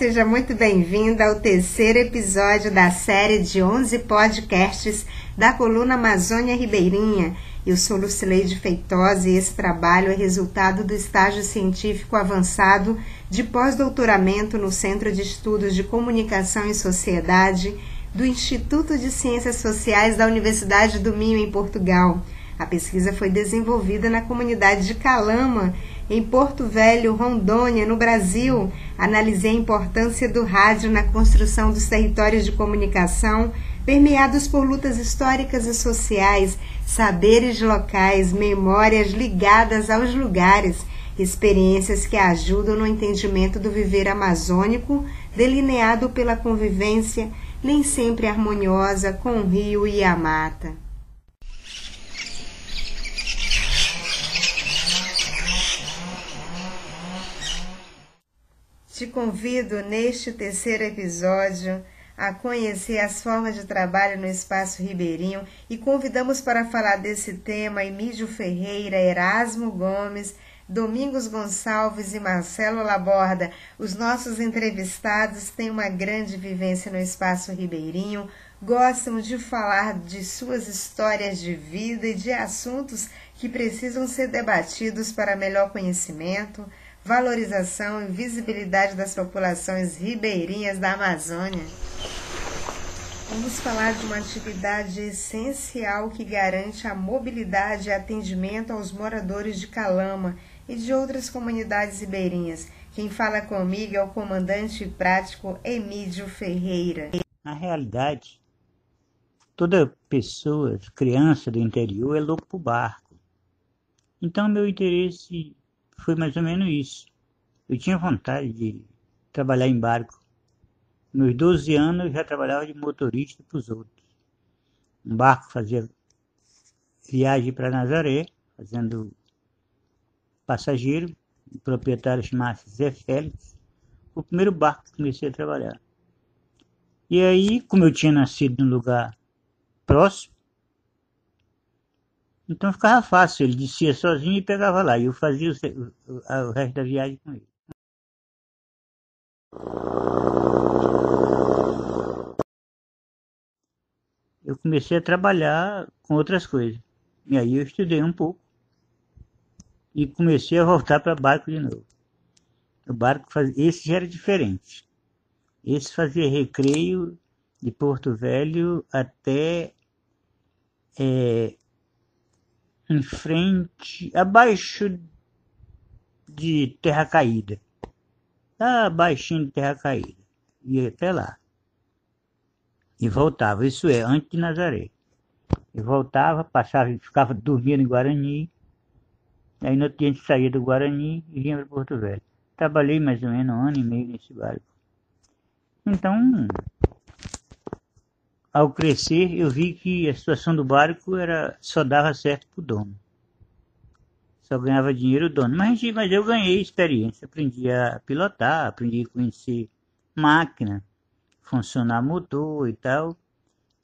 seja muito bem-vinda ao terceiro episódio da série de 11 podcasts da coluna Amazônia Ribeirinha. Eu sou Lucileide Feitosa e esse trabalho é resultado do estágio científico avançado de pós-doutoramento no Centro de Estudos de Comunicação e Sociedade do Instituto de Ciências Sociais da Universidade do Minho, em Portugal. A pesquisa foi desenvolvida na comunidade de Calama, em Porto Velho, Rondônia, no Brasil. Analisei a importância do rádio na construção dos territórios de comunicação, permeados por lutas históricas e sociais, saberes locais, memórias ligadas aos lugares, experiências que ajudam no entendimento do viver amazônico, delineado pela convivência nem sempre harmoniosa com o rio e a mata. Te convido neste terceiro episódio a conhecer as formas de trabalho no espaço ribeirinho e convidamos para falar desse tema Emílio Ferreira, Erasmo Gomes, Domingos Gonçalves e Marcelo Laborda. Os nossos entrevistados têm uma grande vivência no espaço ribeirinho, gostam de falar de suas histórias de vida e de assuntos que precisam ser debatidos para melhor conhecimento, valorização e visibilidade das populações ribeirinhas da Amazônia. Vamos falar de uma atividade essencial que garante a mobilidade e atendimento aos moradores de Calama e de outras comunidades ribeirinhas. Quem fala comigo é o comandante prático Emílio Ferreira. Na realidade, toda pessoa, criança do interior, é louco por barco. Então, meu interesse foi mais ou menos isso. Eu tinha vontade de trabalhar em barco. Nos 12 anos eu já trabalhava de motorista para os outros. Um barco fazia viagem para Nazaré, fazendo passageiro. O proprietário chamava-se Zé Félix. Foi o primeiro barco que comecei a trabalhar. E aí, como eu tinha nascido num lugar próximo, então ficava fácil, ele descia sozinho e pegava lá, e eu fazia o, o, resto da viagem com ele. Eu comecei a trabalhar com outras coisas. E aí eu estudei um pouco e comecei a voltar para barco de novo. O barco esse já era diferente. Esse fazia recreio de Porto Velho até é, em frente, abaixo de Terra Caída. Tá abaixinho de Terra Caída. Ia até lá. E voltava, isso é, antes de Nazaré. E voltava, passava, ficava dormindo em Guarani. Aí no outro dia a gente saía do Guarani e vinha para Porto Velho. Trabalhei mais ou menos um ano e meio nesse barco. Então, ao crescer, eu vi que a situação do barco era só dava certo para o dono. Só ganhava dinheiro o dono. Mas, mas eu ganhei experiência, aprendi a pilotar, aprendi a conhecer máquina, funcionar motor e tal.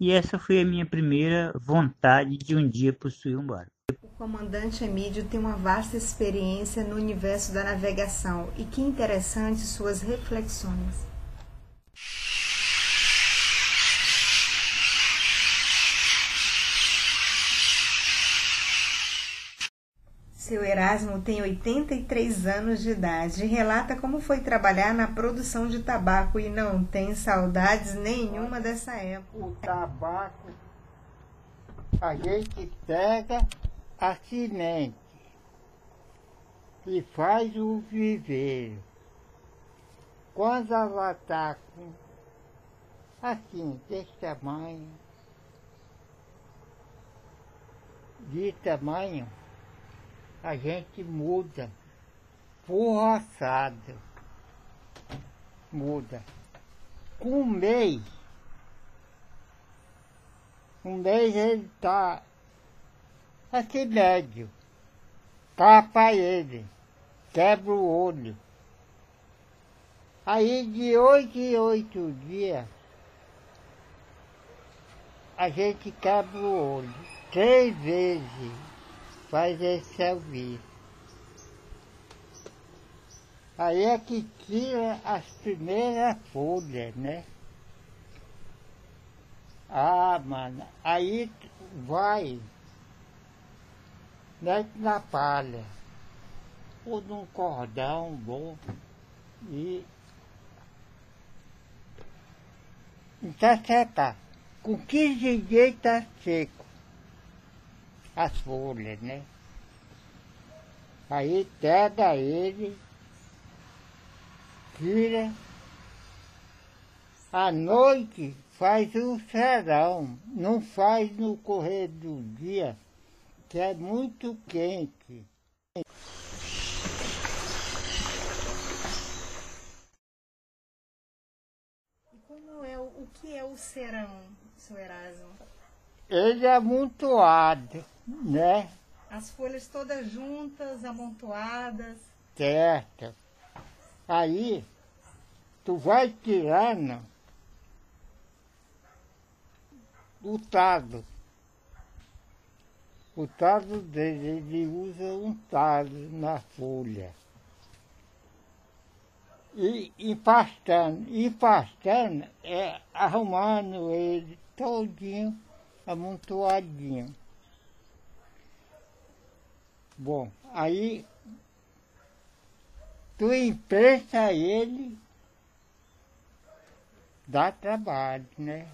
E essa foi a minha primeira vontade de um dia possuir um barco. O comandante Emílio tem uma vasta experiência no universo da navegação e que interessante suas reflexões. Seu Erasmo tem 83 anos de idade e relata como foi trabalhar na produção de tabaco e não tem saudades nenhuma dessa época. O tabaco a gente pega a semente e faz o viveiro. Quando ela está assim, desse tamanho, de tamanho, a gente muda por roçado. Muda. Com um mês, um mês ele está aqui médio. Tapa ele, quebra o olho. Aí de oito em oito dias, a gente quebra o olho. Três vezes faz esse serviço. Aí é que tira as primeiras folhas, né? Ah, mano, aí vai mete na palha ou num cordão bom e secar. Com 15 dias está seco as folhas, né? Aí pega ele, tira, à noite faz o serão, não faz no correr do dia, que é muito quente. E como é o, que é o serão, seu Erasmo? Ele é amontoado, né? As folhas todas juntas, amontoadas. Certo. Aí, tu vai tirando o tado. O tado dele, ele usa um tado na folha. E empastando, empastando é arrumando ele todinho, amontoadinho. Bom, aí tu empresta ele, dá trabalho, né?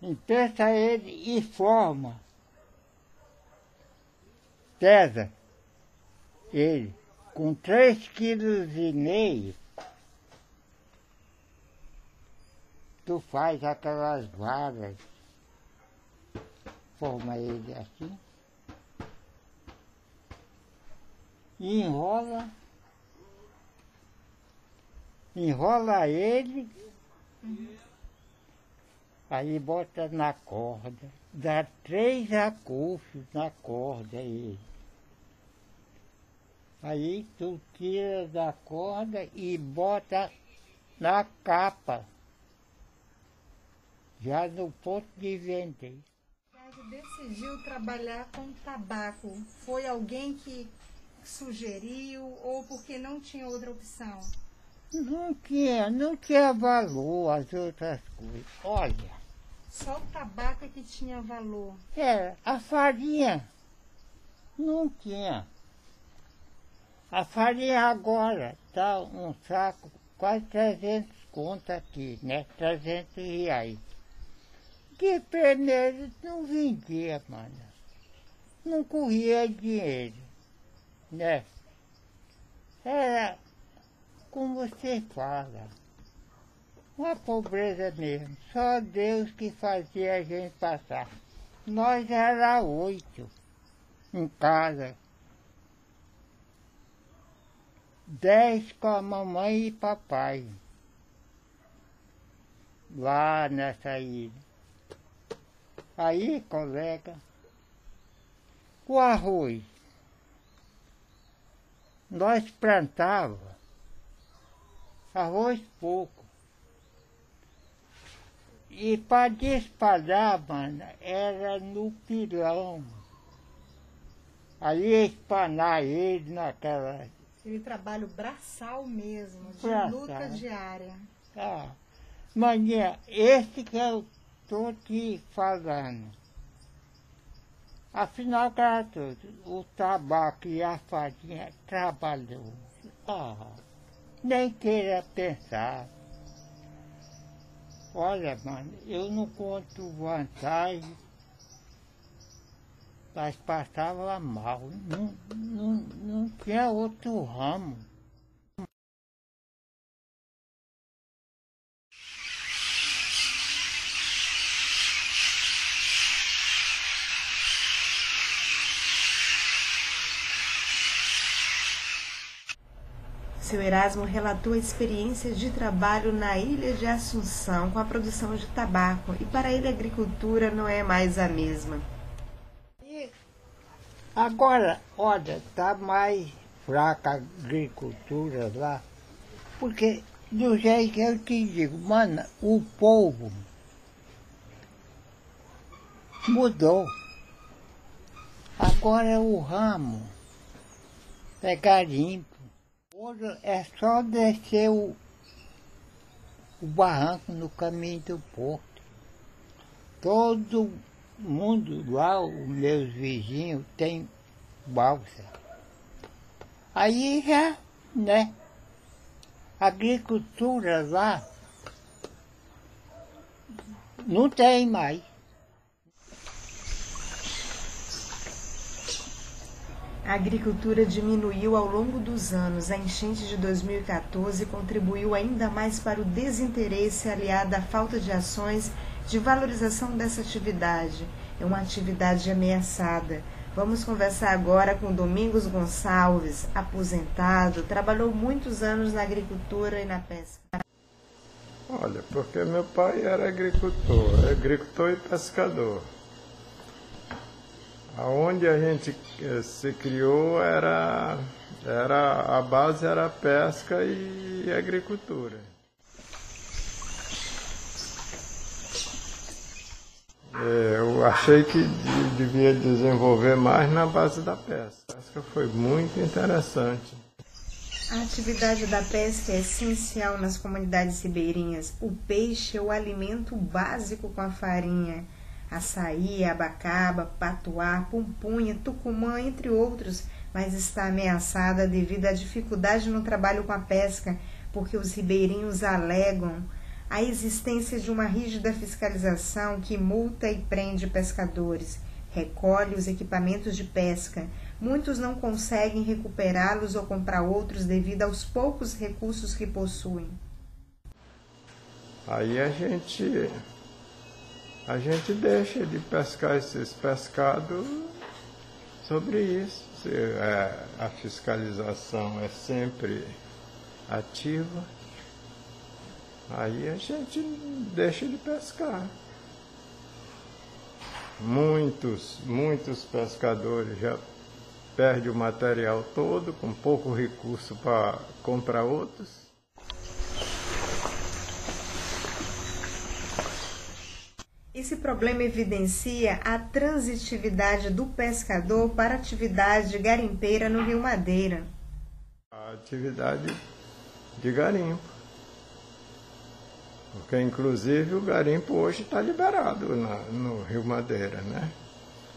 Empresta ele e forma. Pesa ele com três quilos e meio. Tu faz aquelas varas, forma ele assim. e enrola, enrola ele, aí bota na corda, dá três acufos na corda ele. Aí tu tira da corda e bota na capa, já no ponto de vender. decidiu trabalhar com tabaco? Foi alguém que sugeriu ou porque não tinha outra opção? Não tinha, não tinha valor as outras coisas. Olha. Só o tabaco é que tinha valor. É, a farinha não tinha. A farinha agora tá um saco quase 300 conto aqui, né? 300 reais. Que primeiro não vendia, mano. Não corria dinheiro né? Era, como você fala, uma pobreza mesmo. Só Deus que fazia a gente passar. Nós era oito em casa. Dez com a mamãe e papai. Lá nessa ilha. Aí, colega, o arroz nós plantava arroz pouco. E para despalhar, mano, era no pilão. Ali espanar ele naquela. Aquele trabalho braçal mesmo, de braçal. luta diária. Ah, maninha, esse que eu estou te falando. Afinal, cara, o tabaco e a farinha trabalhou. Ah, nem queira pensar. Olha, mano, eu não conto vantagem, mas passava mal. Não, não, não tinha outro ramo. Seu Erasmo relatou experiências de trabalho na ilha de Assunção com a produção de tabaco e para ele a agricultura não é mais a mesma. Agora, olha, está mais fraca a agricultura lá, porque do jeito que eu te digo, mano, o povo mudou. Agora o ramo é garimpo Hoje é só descer o, o barranco no caminho do porto. Todo mundo lá, os meus vizinhos, tem balsa. Aí já, né? Agricultura lá não tem mais. A agricultura diminuiu ao longo dos anos. A enchente de 2014 contribuiu ainda mais para o desinteresse aliado à falta de ações de valorização dessa atividade. É uma atividade ameaçada. Vamos conversar agora com Domingos Gonçalves, aposentado, trabalhou muitos anos na agricultura e na pesca. Olha, porque meu pai era agricultor, agricultor e pescador. Aonde a gente eh, se criou era, era a base era pesca e agricultura. Eh, eu achei que devia desenvolver mais na base da pesca. A pesca foi muito interessante. A atividade da pesca é essencial nas comunidades ribeirinhas. O peixe é o alimento básico com a farinha açaí, abacaba, patuá, pumpunha, tucumã, entre outros, mas está ameaçada devido à dificuldade no trabalho com a pesca, porque os ribeirinhos alegam a existência de uma rígida fiscalização que multa e prende pescadores, recolhe os equipamentos de pesca. Muitos não conseguem recuperá-los ou comprar outros devido aos poucos recursos que possuem. Aí a gente a gente deixa de pescar esses pescados sobre isso. É, a fiscalização é sempre ativa, aí a gente deixa de pescar. Muitos, muitos pescadores já perdem o material todo, com pouco recurso para comprar outros. Esse problema evidencia a transitividade do pescador para a atividade garimpeira no Rio Madeira. A atividade de garimpo. Porque, inclusive, o garimpo hoje está liberado na, no Rio Madeira, né?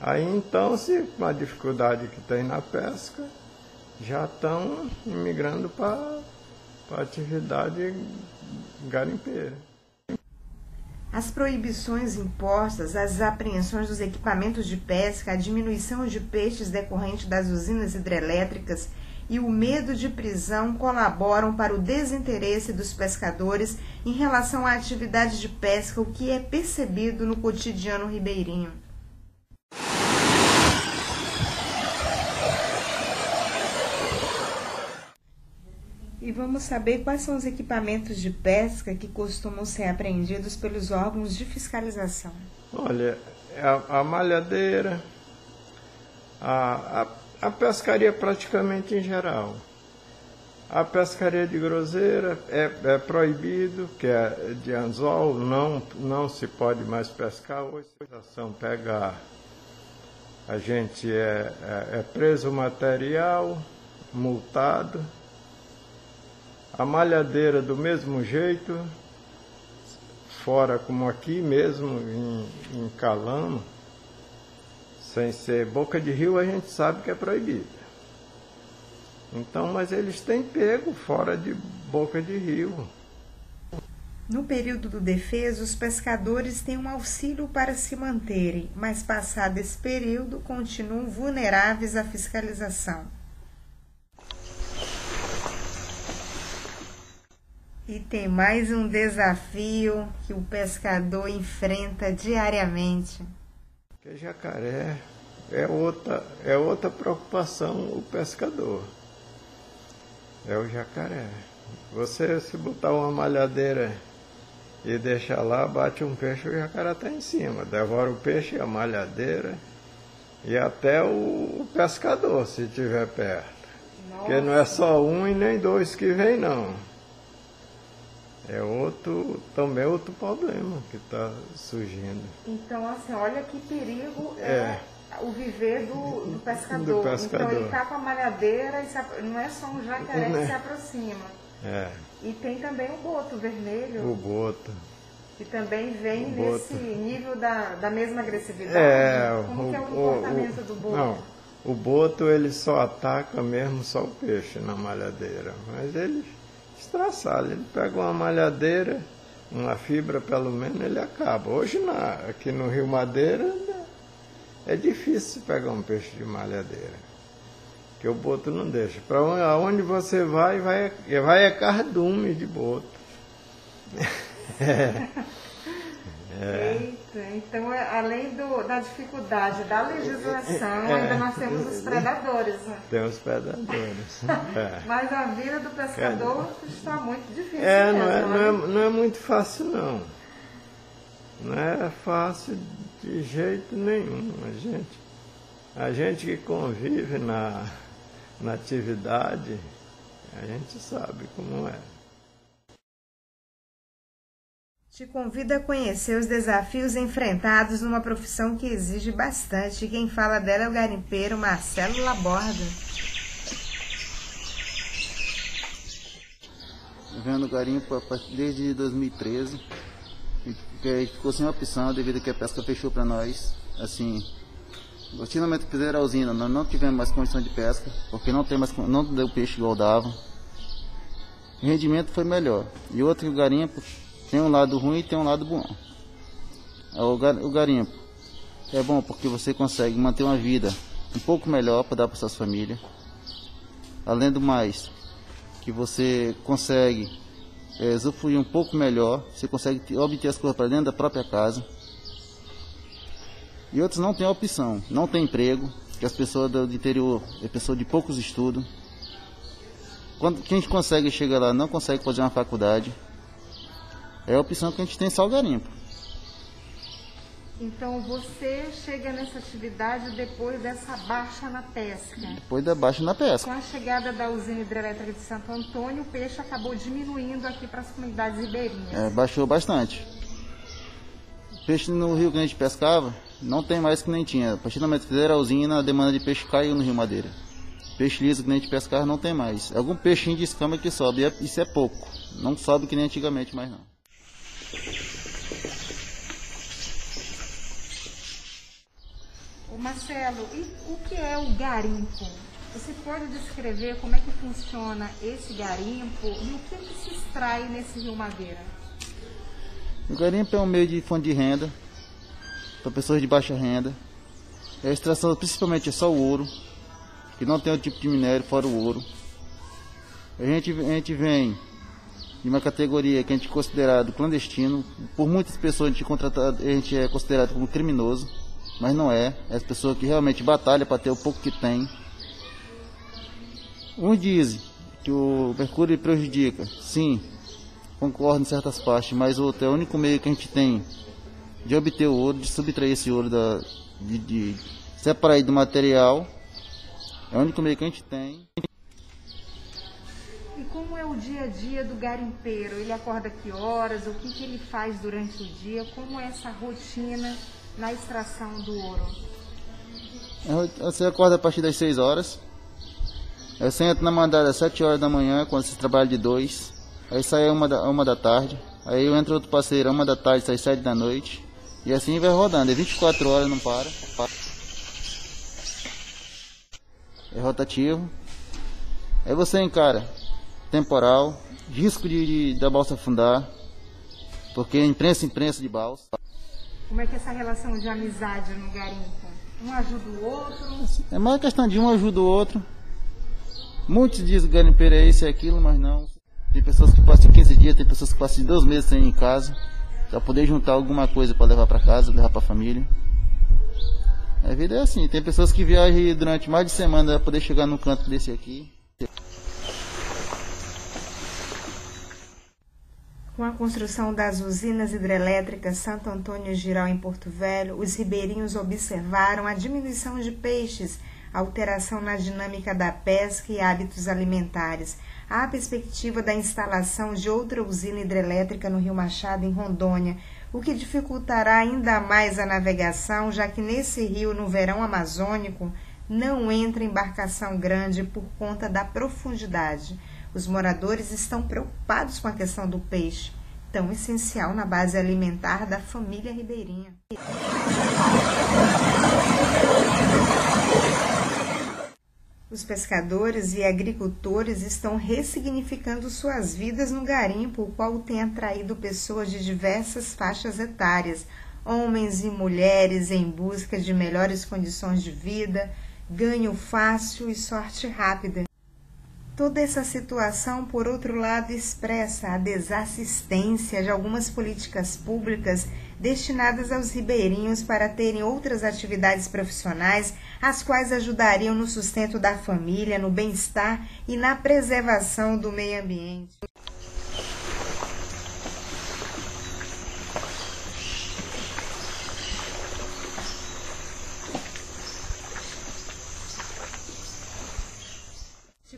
Aí, então, se com a dificuldade que tem na pesca, já estão imigrando para a atividade garimpeira. As proibições impostas, as apreensões dos equipamentos de pesca, a diminuição de peixes decorrente das usinas hidrelétricas e o medo de prisão colaboram para o desinteresse dos pescadores em relação à atividade de pesca, o que é percebido no cotidiano ribeirinho. E vamos saber quais são os equipamentos de pesca que costumam ser apreendidos pelos órgãos de fiscalização. Olha, a, a malhadeira, a, a, a, pescaria praticamente em geral. A pescaria de groseira é, é proibido, que é de anzol, não, não se pode mais pescar. Hoje a ação pega, a gente é, é, é preso material, multado a malhadeira do mesmo jeito, fora como aqui mesmo, em, em Calama, sem ser boca de rio, a gente sabe que é proibido. Então, mas eles têm pego fora de boca de rio. No período do defeso, os pescadores têm um auxílio para se manterem, mas passado esse período, continuam vulneráveis à fiscalização. E tem mais um desafio que o pescador enfrenta diariamente. Que jacaré é outra, é outra preocupação o pescador. É o jacaré. Você se botar uma malhadeira e deixar lá, bate um peixe, o jacaré está em cima. Devora o peixe, a malhadeira e até o, pescador, se estiver perto. Nossa. Porque não é só um e nem dois que vem, não é outro, também outro problema que está surgindo. Então, assim, olha que perigo é, é o viver do, do, pescador. do pescador. Então ele está com a malhadeira, e se, não é só um jacaré que se aproxima. É, E tem também o boto vermelho, o boto. que também vem o nesse boto. nível da, da mesma agressividade. É, Como que é o o- comportamento o- do boto? Não, o boto ele só ataca mesmo só o peixe na malhadeira. Mas ele estraçalha, ele pega uma malhadeira, uma fibra pelo menos, ele acaba. Hoje na, aqui no Rio Madeira né, é difícil pegar um peixe de malhadeira. Que o boto não deixa. Para onde você vai, vai, vai é cardume de boto. Eita, então é- além do, da dificuldade da legislação, É. ainda nós temos os predadores. né? Tem os predadores. É. Mas a vida do pescador está muito difícil. É, não é, mesmo, não, né? é, não é muito fácil não. Não é fácil de jeito nenhum. A gente, a gente que convive na, na atividade, a gente sabe como é. Te convido a conhecer os desafios enfrentados numa profissão que exige bastante. Quem fala dela é o garimpeiro Marcelo Laborda. vendo garimpo desde 2013, e que ficou sem opção devido que a pesca fechou para nós. Assim, o finalmente fizeram a usina, nós não tivemos mais condição de pesca, porque não tem mais não deu peixe igual dava. O rendimento foi melhor. E outro garimpo tem um lado ruim e tem um lado bom. O, gar- o garimpo é bom porque você consegue manter uma vida um pouco melhor para dar para suas famílias. Além do mais, que você consegue é, usufruir um pouco melhor, você consegue te- obter as coisas para dentro da própria casa. E outros não têm opção, não tem emprego, que as pessoas do do interior é pessoa de poucos estudos. Quando quem consegue chegar lá não consegue fazer uma faculdade, é a opção que a gente tem só o garimpo. Então você chega nessa atividade depois dessa baixa na pesca. Depois da baixa na pesca. Com a chegada da usina hidrelétrica de Santo Antônio, o peixe acabou diminuindo aqui para as comunidades ribeirinhas. É, baixou bastante. Peixe no rio que a gente pescava, não tem mais que nem tinha. A partir do momento que fizeram a usina, a demanda de peixe caiu no Rio Madeira. Peixe liso que a gente pescava não tem mais. Algum peixinho de escama que sobe, é- isso é pouco. Não sobe que nem antigamente mais não. Ô Marcelo, e o que é o garimpo? Você pode descrever como é que funciona esse garimpo e o que, que se extrai nesse Rio Madeira? O garimpo é um meio de fonte de renda para pessoas de baixa renda. É a extração principalmente é só o ouro, que não tem outro tipo de minério fora o ouro. A gente, a gente vem de uma categoria que a gente é considerado clandestino. Por muitas pessoas a gente, é contratado, a gente é considerado como criminoso, mas não é. É as pessoas que realmente batalham para ter o pouco que tem. Uns dizem que o mercúrio prejudica. Sim, concordo em certas partes, mas outro é o único meio que a gente tem de obter o ouro, de subtrair esse ouro, da, de, de separar ele do material. É o único meio que a gente tem. É o dia a dia do garimpeiro? Ele acorda que horas? O que, que ele faz durante o dia? Como é essa rotina na extração do ouro? Você acorda a partir das 6 horas. Você entra na mandada às 7 horas da manhã, quando você trabalha de 2. Aí sai uma da, uma da tarde. Aí eu entro outro parceiro, uma da tarde, sai 7 da noite. E assim vai rodando. É 24 horas, não para. É rotativo. Aí você encara temporal, risco de, de da balsa afundar, porque imprensa imprensa de balsa. Como é que é essa relação de amizade no garimpo? Um ajuda o outro? É mais questão de um ajuda o outro. Muitos dizem que garimpeiro é isso e aquilo, mas não. Tem pessoas que passam 15 dias, tem pessoas que passam dois meses sem ir em casa, para poder juntar alguma coisa para levar para casa, levar para a família. A vida é assim, tem pessoas que viajam durante mais de semana para poder chegar num canto desse aqui. Com a construção das usinas hidrelétricas Santo Antônio Giral em Porto Velho, os ribeirinhos observaram a diminuição de peixes, alteração na dinâmica da pesca e hábitos alimentares. Há a perspectiva da instalação de outra usina hidrelétrica no Rio Machado, em Rondônia, o que dificultará ainda mais a navegação, já que nesse rio, no verão amazônico, não entra embarcação grande por conta da profundidade. Os moradores estão preocupados com a questão do peixe, tão essencial na base alimentar da família ribeirinha. Os pescadores e agricultores estão ressignificando suas vidas no garimpo, o qual tem atraído pessoas de diversas faixas etárias, homens e mulheres em busca de melhores condições de vida, ganho fácil e sorte rápida. Toda essa situação, por outro lado, expressa a desassistência de algumas políticas públicas destinadas aos ribeirinhos para terem outras atividades profissionais, as quais ajudariam no sustento da família, no bem-estar e na preservação do meio ambiente.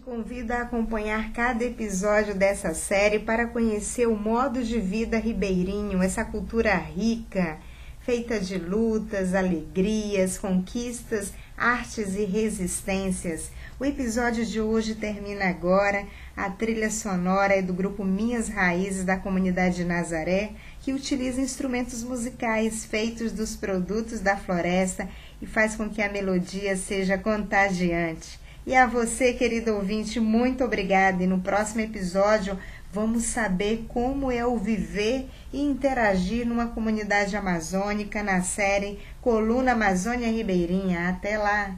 Convido a acompanhar cada episódio dessa série para conhecer o modo de vida ribeirinho, essa cultura rica, feita de lutas, alegrias, conquistas, artes e resistências. O episódio de hoje termina agora. A trilha sonora é do grupo Minhas Raízes da comunidade de Nazaré, que utiliza instrumentos musicais feitos dos produtos da floresta e faz com que a melodia seja contagiante. E a você, querido ouvinte, muito obrigada. E no próximo episódio vamos saber como é o viver e interagir numa comunidade amazônica na série Coluna Amazônia Ribeirinha. Até lá!